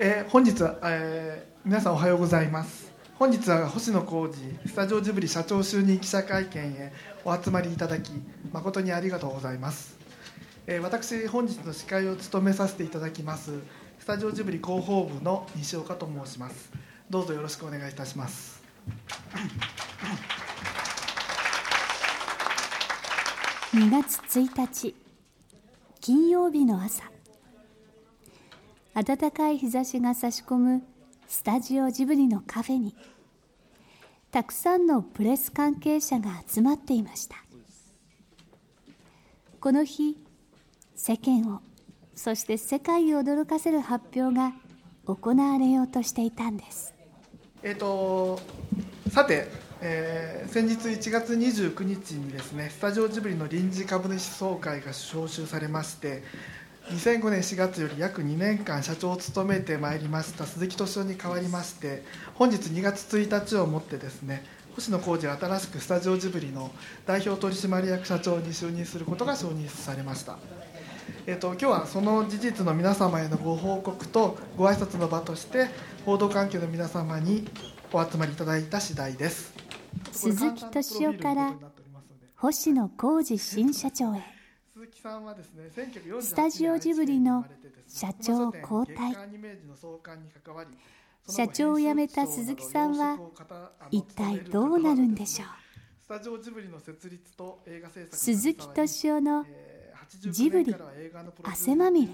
えー本日は、えー皆さんおはようございます。本日は星野浩二スタジオジブリ社長就任記者会見へお集まりいただき誠にありがとうございます、えー私本日の司会を務めさせていただきますスタジオジブリ広報部の西岡と申します。どうぞよろしくお願いいたします。2月1日金曜日の朝。暖かい日差しが差し込むスタジオジブリのカフェにたくさんのプレス関係者が集まっていました。この日世間をそして世界を驚かせる発表が行われようとしていたんです。えー、とさて、えー先日1月29日にですねスタジオジブリの臨時株主総会が招集されまして2005年4月より約2年間社長を務めてまいりました。鈴木敏夫に代わりまして本日2月1日をもってですね星野浩二が新しくスタジオジブリの代表取締役社長に就任することが承認されました。えー、と今日はその事実の皆様へのご報告とご挨拶の場として報道関係の皆様にお集まりいただいた次第です。鈴木敏夫から星野浩二新社長へ。鈴木さんはですね1948スタジオジブリの社長交代。社長を辞めた鈴木さんは一体どうなるんでしょう？スタジオジブリの設立と映画制作鈴木敏夫のえージブリ89年から映画のプロデュース汗まみれ。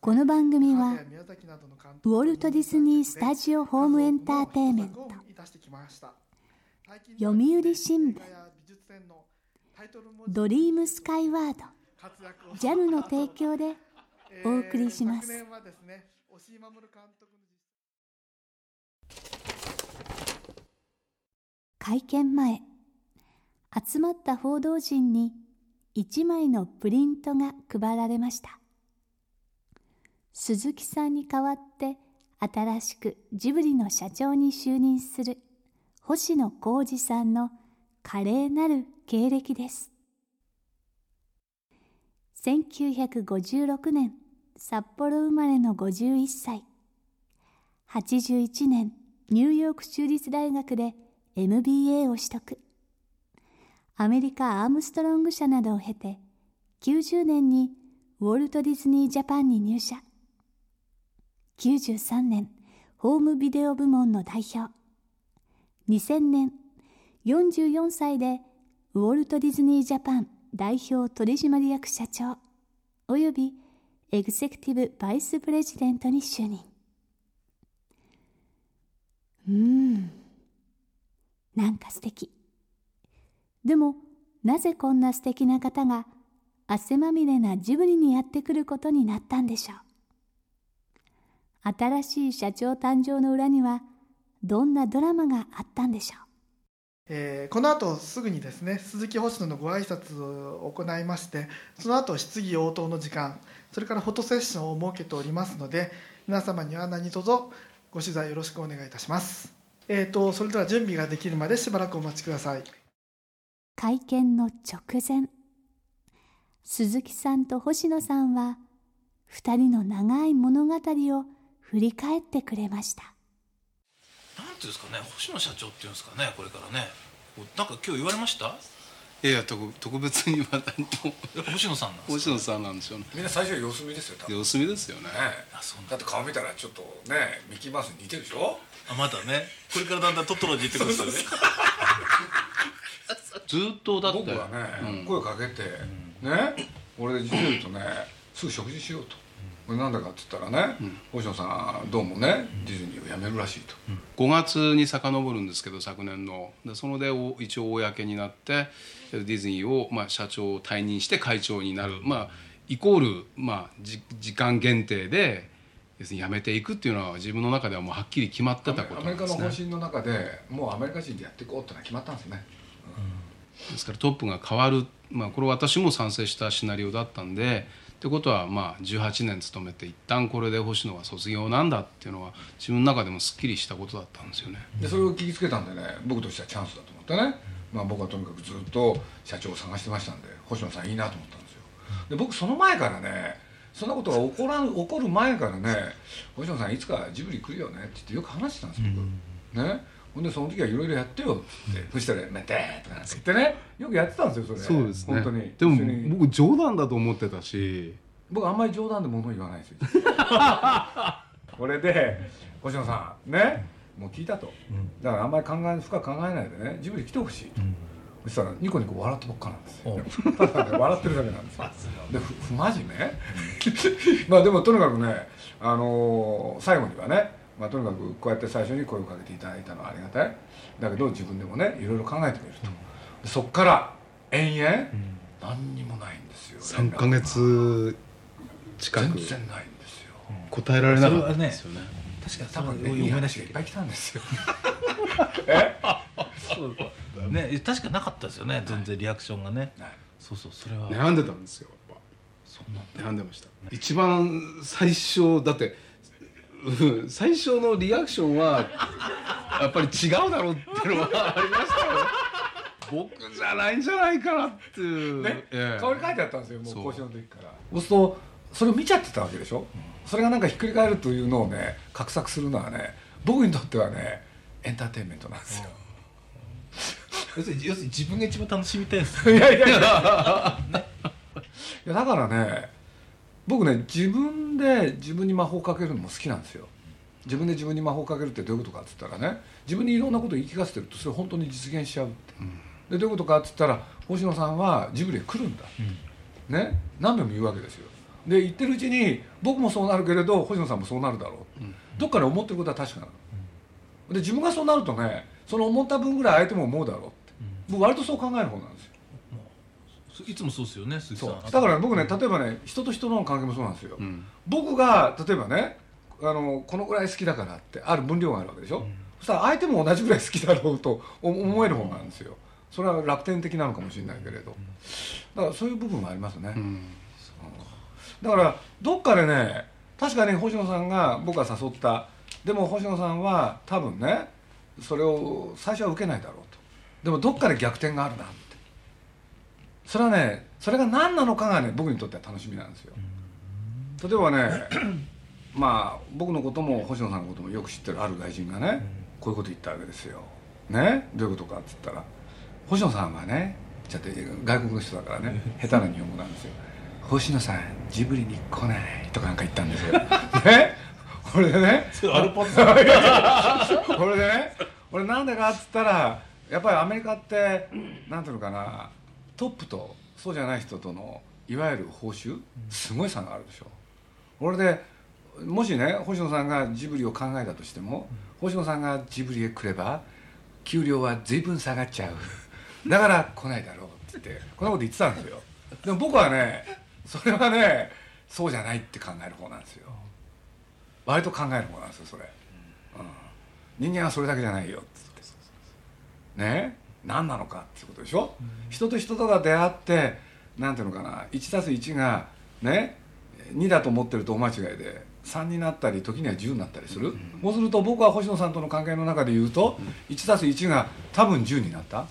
この番組はウォルト・ディズニー・スタジオ・ホーム・エンターテインメント。読売新聞ドリームスカイワード。JAL の提供でお送りします。会見前集まった報道陣に一枚のプリントが配られました。鈴木さんに代わって新しくジブリの社長に就任する星野浩二さんの華麗なる経歴です。1956年札幌生まれの51歳。81年ニューヨーク州立大学で MBA を取得。アメリカアームストロング社などを経て90年にウォルト・ディズニー・ジャパンに入社。93年ホームビデオ部門の代表。2000年44歳でウォルト・ディズニー・ジャパン代表取締役社長およびエグゼクティブ・バイス・プレジデントに就任。うん。なんか素敵。でもなぜこんな素敵な方が汗まみれなジブリにやってくることになったんでしょう。新しい社長誕生の裏にはどんなドラマがあったんでしょう。えーこの後すぐにですね鈴木星野のご挨拶を行いましてその後質疑応答の時間それからフォトセッションを設けておりますので皆様には何卒ご取材よろしくお願いいたします、えー、とそれでは準備ができるまでしばらくお待ちください。会見の直前鈴木さんと星野さんは二人の長い物語を振り返ってくれました。ていうんですかね星野社長っていうんですかねこれからね。なんか今日言われました？いやいや特特別には何も。やっぱ星野さんなんですか？星野さんなんでしょうね。みんな最初は様子見ですよ多分。ね様子見ですよね。あそうなんだ。って顔見たらちょっとねミッキーマウスに似てるでしょ？あまだね。これからだんだんトトロに行ってくるんですよね。ずっとだって。僕はね、うん。声かけて、ね俺でジュエルとねすぐ食事しようと、これなんだかって言ったらね、星野さんどうもねディズニーを辞めるらしいと、5月に遡るんですけど昨年の。でそのでお一応公になってディズニーを、まあ、社長を退任して会長になる、まあ、イコール、まあ、じ時間限定で要するに辞めていくっていうのは自分の中ではもうはっきり決まってたことアメリカのなんですね方針の中でもうアメリカ人でやっていこうってのは決まったんですね。ですからトップが変わる、まあ、これ私も賛成したシナリオだったんでってことはまあ18年勤めて一旦これで星野は卒業なんだっていうのは自分の中でもすっきりしたことだったんですよね。でそれを聞きつけたんでね僕としてはチャンスだと思ってね、まあ、僕はとにかくずっと社長を探してましたんで星野さんいいなと思ったんですよ。で僕その前からねそんなことが起こらん起こる前からね「星野さんいつかジブリ来るよね」って言ってよく話してたんですよ、僕ねほんでその時はいろいろやってよって、そしたら「めて」とかなんってね。よくやってたんですよそれ。そうですね。本当に。でも僕冗談だと思ってたし。僕あんまり冗談で物言わないですよ。これで星野さんね。もう聞いたと、だからあんまり考え深く考えないでね。ジブリ来てほしいと、そしたらニコニコ笑ってばっかなんですよ。ただね笑ってるだけなんですよ。でふ不真面目？まあでもとにかくね、あのー最後にはね、まあ、とにかくこうやって最初に声をかけていただいたのはありがたい。だけど自分でもねいろいろ考えてみると、でそっから延々、何にもないんですよ。3ヶ月近全く然ないんですよ。答えられなかった。んですよね。確かに多分ねいい思い出して話がいっぱい来たんですよ。そう。ね確かなかったですよね。全然リアクションがね。そうそうそれは。悩んでたんですよやっぱ。そうなん悩んでました。一番最初だってうん最初のリアクションは やっぱり違うだろうっていうのはありましたよ。僕じゃないんじゃないかなっていう、ね、ええ。顔に書いてあったんですよもう講師の時から。そうするとそれを見ちゃってたわけでしょ、それがなんかひっくり返るというのをね画策するのはね僕にとってはねエンターテインメントなんですよ、要するに要するに自分が一番楽しみたいですいやいやいや。いやだからね僕ね自分で自分に魔法をかけるのも好きなんですよ。自分で自分に魔法をかけるってどういうことかっつったらね自分にいろんなことを言い聞かせてるとそれ本当に実現しちゃうって、でどういうことかっつったら星野さんはジブリへ来るんだ、ね？何遍も言うわけですよ。で言ってるうちに僕もそうなるけれど星野さんもそうなるだろう、どっかで思ってることは確かなの、で自分がそうなるとねその思った分ぐらい相手も思うだろうって、僕割とそう考える方なんですよいつもそうですよね鈴木そさん。う。だから僕ね例えばね人と人との関係もそうなんですよ、うん。僕が例えばねあのこのぐらい好きだからってある分量があるわけでしょ、そしたら相手も同じぐらい好きだろうと思思える方なんですよ。それは楽天的なのかもしれないけれど。だからそういう部分はありますね、うん。だからどっかでね確かに星野さんが僕は誘った。でも星野さんは多分ねそれを最初は受けないだろうと。でもどっかで逆転があるな。ってそれはねそれが何なのかがね僕にとっては楽しみなんですよ。例えばね まあ僕のことも星野さんのこともよく知ってるある外人がねこういうこと言ったわけですよ。ね？どういうことかっつったら星野さんはねちょっと外国の人だからね 下手な日本語なんですよ。星野さんジブリに来ないとかなんか言ったんですよ。ね？これでね。アルパツ これでね。俺なんでかっつったらやっぱりアメリカってなんていうのかなトップとそうじゃない人とのいわゆる報酬すごい差があるでしょ。これでもしね星野さんがジブリを考えたとしても星野さんがジブリへ来れば給料は随分下がっちゃう。だから来ないだろうって言ってこんなこと言ってたんですよ。でも僕はねそれはねそうじゃないって考える方なんですよ。割と考える方なんですよそれ、うん、人間はそれだけじゃないよっつって。ね？何なのかってことでしょ、人と人とが出会ってなんていうのかな 1+1 がね2だと思ってると大間違いで3になったり時には10になったりする、そうすると僕は星野さんとの関係の中で言うと 1+1 が多分10になった、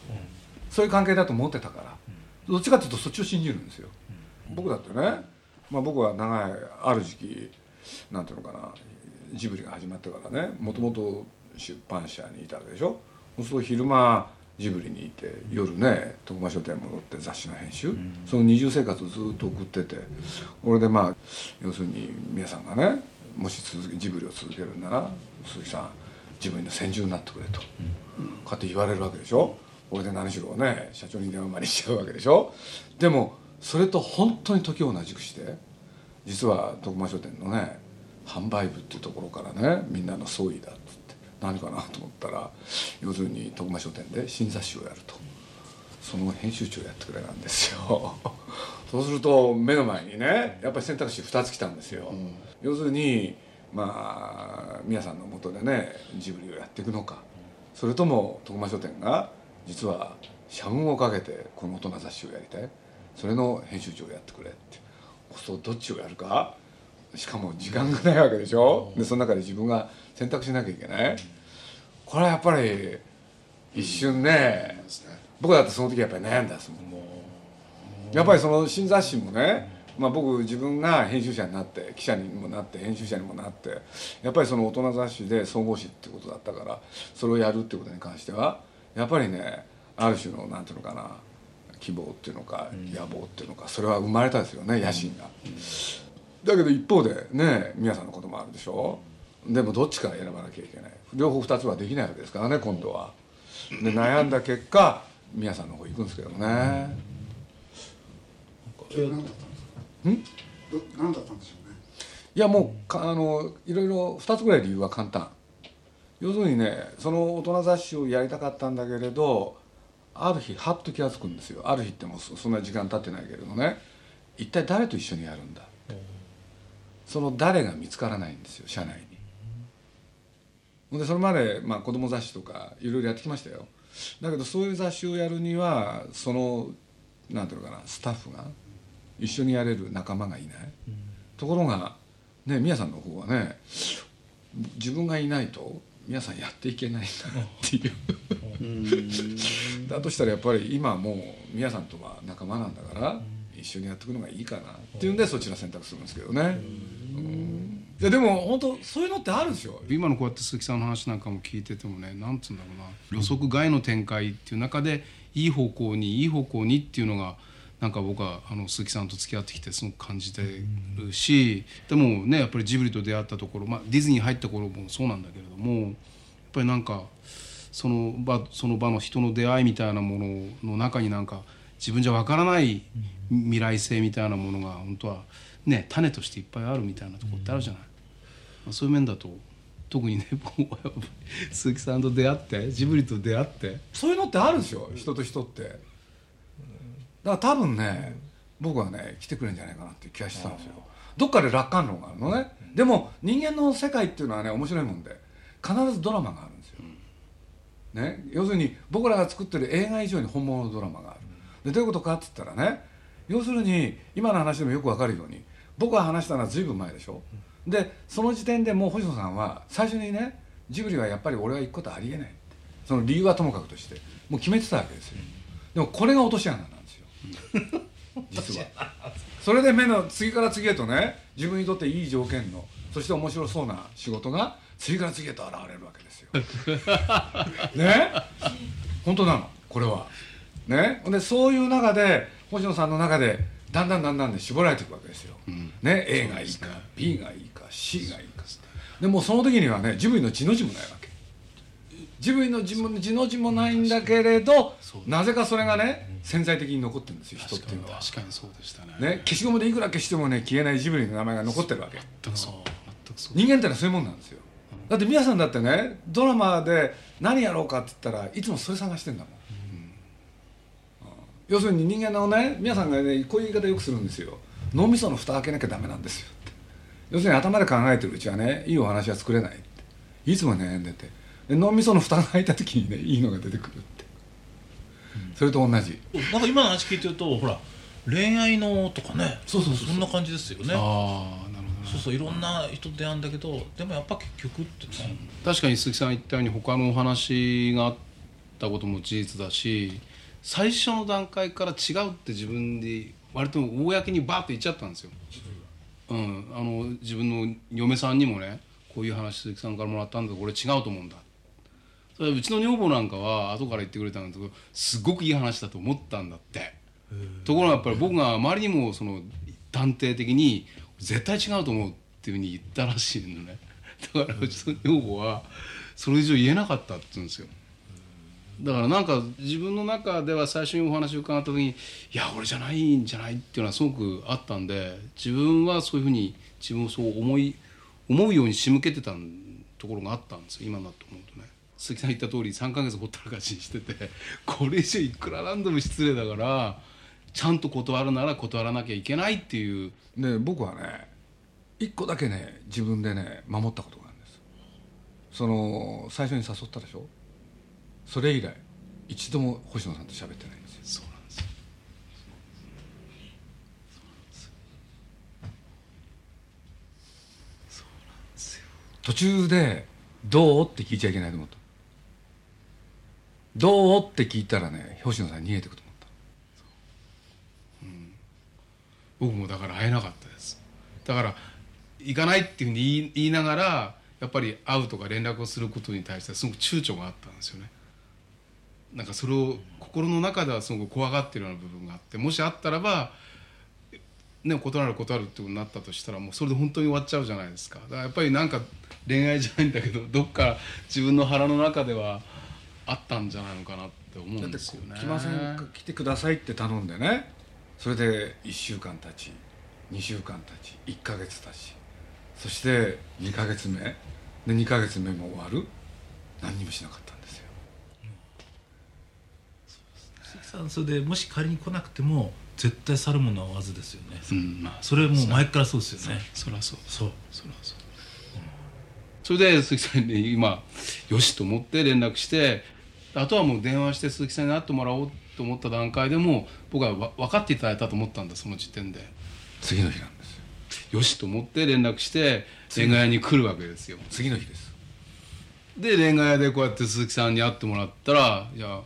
そういう関係だと思ってたから。どっちかっていうとそっちを信じるんですよ、僕だってね、まあ、僕は長いある時期なんていうのかなジブリが始まってからねもともと出版社にいたでしょ？そうすると昼間ジブリにいて夜ね徳間書店戻って雑誌の編集、その二重生活をずっと送っててこれでまあ要するに皆さんがねもし続けジブリを続けるなら鈴木さんジブリの先住になってくれと、こうやって言われるわけでしょ？これで何しろね社長に電話までしちゃうわけでしょ？でもそれと本当に時を同じくして実は徳間書店のね販売部っていうところからねみんなの総意だって何かなと思ったら要するに徳間書店で新雑誌をやると。その編集長やってくれなんですよ。そうすると目の前にねやっぱり選択肢2つ来たんですよ、要するにまあ皆さんのもとでねジブリをやっていくのか。それとも徳間書店が実は社運をかけてこの大人雑誌をやりたい。それの編集長をやってくれって。そうどっちをやるかしかも時間がないわけでしょ？でその中で自分が選択しなきゃいけない？これはやっぱり一瞬ね僕だってその時やっぱり悩んだですもん。やっぱりその新雑誌もねまあ、僕自分が編集者になって記者にもなって編集者にもなってやっぱりその大人雑誌で総合誌ってことだったからそれをやるってことに関してはやっぱりねある種のなんていうのかな希望っていうのか野望っていうのかそれは生まれたですよね野心が。だけど一方でね皆さんのこともあるでしょ？でもどっちか選ばなきゃいけない？両方2つはできないわけですからね今度は。で悩んだ結果宮さんの方行くんですけどね。それは何だったんですか？何だったんでしょうね。いやもうかあのいろいろ2つぐらい理由は簡単。要するにねその大人雑誌をやりたかったんだけれどある日ハッと気が付くんですよ。ある日ってもうそそんな時間経ってないけれどね。一体誰と一緒にやるんだ？その誰が見つからないんですよ社内に。でそれまで、まあ、子供雑誌とかいろいろやってきましたよ。だけどそういう雑誌をやるにはそのなんていうのかなスタッフが一緒にやれる仲間がいない、ところがね宮さんの方はね自分がいないと皆さんやっていけないんだっていう。だとしたらやっぱり今もう皆さんとは仲間なんだから一緒にやっていくのがいいかなっていうんでそちら選択するんですけどね。うんいやでも本当そういうのってあるでしょ？今のこうやって鈴木さんの話なんかも聞いててもねなんつうんだろうな。予測外の展開っていう中でいい方向にいい方向にっていうのがなんか僕はあの鈴木さんと付き合ってきてすごく感じてるしでもねやっぱりジブリと出会ったところ、まあ、ディズニー入った頃もそうなんだけれどもやっぱりなんかその場その場の人の出会いみたいなものの中になんか自分じゃわからない未来性みたいなものが本当はね種としていっぱいあるみたいなところってあるじゃない。まあ、そういう面だと特にね 僕はやっぱり鈴木さんと出会ってジブリと出会って。そういうのってあるでしょ人と人って。だから多分ね僕はね来てくれるんじゃないかなっていう気がしてたんですよ。どっかで楽観論があるのね。でも人間の世界っていうのはね面白いもんで必ずドラマがあるんですよ、ね、要するに僕らが作ってる映画以上に本物のドラマがある。でどういうことかって言ったらね要するに今の話でもよく分かるように僕が話したのは随分前でしょ？でその時点でもう星野さんは最初にねジブリはやっぱり俺は行くことはありえないって。その理由はともかくとしてもう決めてたわけですよ。でもこれが落とし穴なんですよ。実は。それで目の次から次へとね自分にとっていい条件のそして面白そうな仕事が次から次へと現れるわけですよ。ね？本当なのこれは。ね？でそういう中で星野さんの中でだんだんだんだんで絞られていくわけですよ、ね A がいいか、B がいいか C がいいか。でもうその時にはねジブリの字の字もないわけ。ジブリの字も字の字もないんだけれどなぜかそれがね潜在的に残ってるんですよ人っていうのは。確かにそうでしたね。ね消しゴムでいくら消してもね消えないジブリの名前が残ってるわけ。人間ってのはそういうもんなんですよ。だって皆さんだってねドラマで何やろうかって言ったらいつもそれ探してんだもん、うん要するに人間のね皆さんがねこういう言い方よくするんですよ。脳みその蓋開けなきゃダメなんですよって。要するに頭で考えてるうちはねいいお話は作れないって。いつも悩んでて。で脳みその蓋が開いた時にねいいのが出てくるって、それと同じ。なんか今の話聞いてるとほら恋愛のとかねそうそうそうそんな感じですよね。ああなるほどそうそういろんな人と出会うんだけどでもやっぱ結局ってね。確かに鈴木さんが言ったように他のお話があったことも事実だし最初の段階から違うって自分で割と公にバーって言っちゃったんですよ。うん、あの自分の嫁さんにもねこういう話鈴木さんからもらったんだけど俺違うと思うんだ。それうちの女房なんかは後から言ってくれたんだけどすごくいい話だと思ったんだって。ところがやっぱり僕が周りにもその断定的に絶対違うと思うっていうふうに言ったらしいのね。だからうちの女房はそれ以上言えなかったって言うんですよ。だからなんか自分の中では最初にお話を伺った時にいや俺じゃないんじゃないっていうのはすごくあったんで自分はそういうふうに自分をそう思い思うように仕向けてたところがあったんですよ今になって思うとね。鈴木さん言った通り3ヶ月ほったらかしにしてて これ以上いくらなんでも失礼だからちゃんと断るなら断らなきゃいけないっていう。で僕はね一個だけね自分でね守ったことがあるんです。その最初に誘ったでしょ？それ以来一度も星野さんと喋ってないんですよ。そうなんですよ。途中で「どう?」って聞いちゃいけないと思った「どう?」って聞いたらね星野さん逃げてくと思った。僕もだから会えなかったです。だから行かないっていうふうに言い言いながらやっぱり会うとか連絡をすることに対してすごく躊躇があったんですよねなんかそれを心の中ではすごく怖がってるような部分があってもしあったらばね断る断るってことになったとしたらもうそれで本当に終わっちゃうじゃないですか。だからやっぱりなんか恋愛じゃないんだけど どっか自分の腹の中ではあったんじゃないのかなって思うんですよね。来ませんか？来てくださいって頼んでね。それで1週間経ち2週間経ち1ヶ月経ちそして2ヶ月目。で2ヶ月目も終わる。何にもしなかったんですよ鈴木さんそれでもし仮に来なくても絶対去るものは追わずですよね、うん。まあそれはもう前からそうですよね。そりゃそう。そう。そりゃそう。それで鈴木さんに今よしと思って連絡してあとはもう電話して鈴木さんに会ってもらおうと思った段階でも僕はわ分かっていただいたと思ったんだその時点で。次の日なんです。よよしと思って連絡して恋愛屋に来るわけですよ。次の日です。で恋愛屋でこうやって鈴木さんに会ってもらったら「いや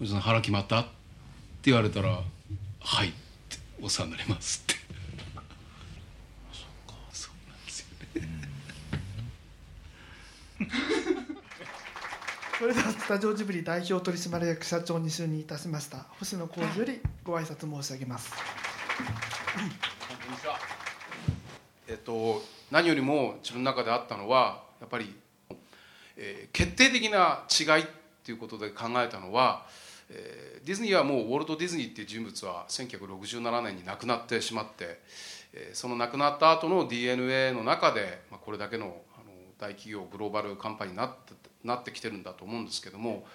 おじさん腹決まった?」って言われたら「はい」って「お世話になります」って。そうか。そうなんですよね。それではスタジオジブリ代表取締役社長に就任いたしました。星野浩二よりご挨拶申し上げます。えっと、何よりも自分の中であったのはやっぱり、えー決定的な違いっていうことで考えたのは、えーディズニーはもうウォルト・ディズニーっていう人物は1967年に亡くなってしまって、えーその亡くなった後の DNA の中で、まあ、これだけのあの大企業グローバルカンパニーになってなってきてるんだと思うんですけども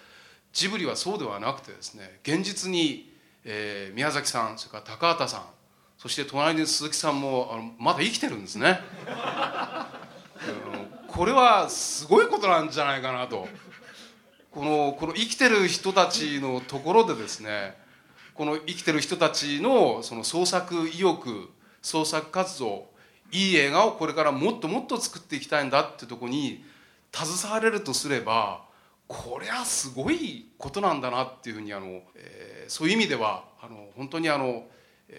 ジブリはそうではなくてですね現実に、えー宮崎さんそれから高畑さんそして隣に鈴木さんもあのまだ生きてるんですね。これはすごいことなんじゃないかなと。このこの生きてる人たちのところでですねこの生きてる人たちのその創作意欲創作活動いい映画をこれからもっともっと作っていきたいんだってとこに携われるとすればこれはすごいことなんだなっていうふうにあの、えーそういう意味ではあの本当にあの、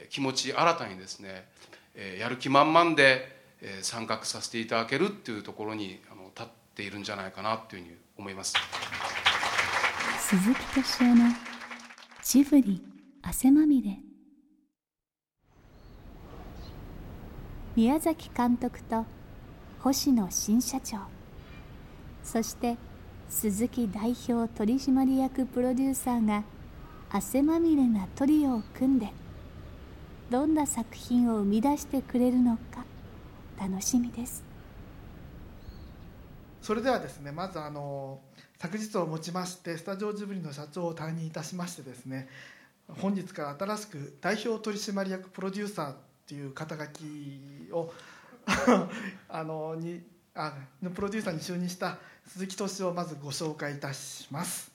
気持ち新たにですね、えーやる気満々で、えー参画させていただけるっていうところにあの立っているんじゃないかなっていうふうに思います。鈴木敏夫のジブリ汗まみれ。宮崎監督と星野新社長。そして鈴木代表取締役プロデューサーが汗まみれなトリオを組んでどんな作品を生み出してくれるのか楽しみです。それではですねまずあの昨日をもちましてスタジオジブリの社長を退任いたしましてですね本日から新しく代表取締役プロデューサーっていう肩書きを あのにあのプロデューサーに就任した鈴木敏夫をまずご紹介いたします。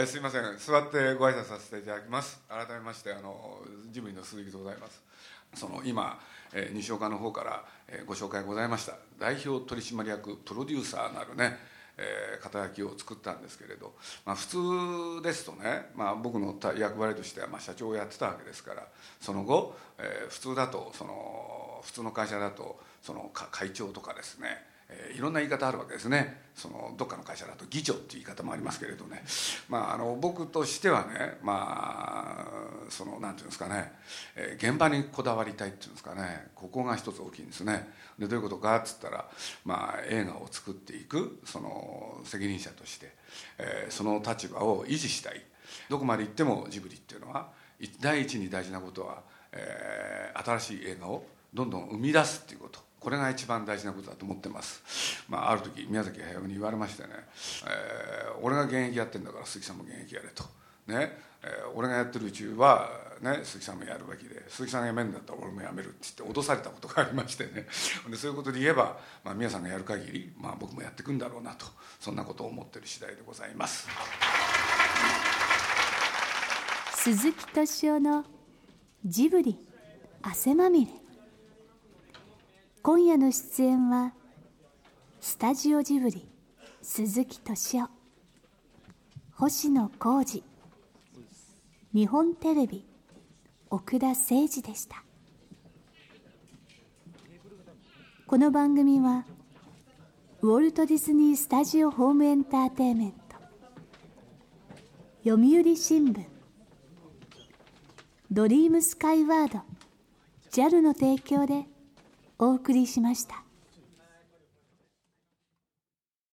えすいません。座ってご挨拶させていただきます。改めましてあのジブリの鈴木でございます。その今、えー西岡の方から、えーご紹介ございました。代表取締役プロデューサーなるね、えー肩書きを作ったんですけれど、まあ、普通ですとね、まあ、僕の役割としてはまあ社長をやってたわけですからその後、えー普通だとその普通の会社だとその会長とかですねえーいろんな言い方あるわけですね。そのどっかの会社だと議長っていう言い方もありますけれどね、まあ、あの僕としてはねまあそのなんていうんですかね、えー現場にこだわりたいっていうんですかね。ここが一つ大きいんですね。でどういうことかっつったら、まあ、映画を作っていくその責任者として、えーその立場を維持したい。どこまで行ってもジブリっていうのは第一に大事なことは、えー新しい映画をどんどん生み出すっていうこと。これが一番大事なことだと思ってます、まあ、ある時宮崎駿に言われましてね、えー俺が現役やってんだから鈴木さんも現役やれと。ね、えー俺がやってるうちは、ね、鈴木さんもやるべきで鈴木さんが辞めるんだったら俺も辞めるって言って脅されたことがありましてね。でそういうことで言えば、まあ、宮さんがやる限り、まあ、僕もやっていくんだろうなと。そんなことを思ってる次第でございます。鈴木敏夫のジブリ汗まみれ。今夜の出演はスタジオジブリ鈴木敏夫。星野浩二日本テレビ奥田誠二でした。この番組はウォルト・ディズニー・スタジオ・ホーム・エンターテイメント。読売新聞。ドリームスカイワード。JAL の提供でお送りしました。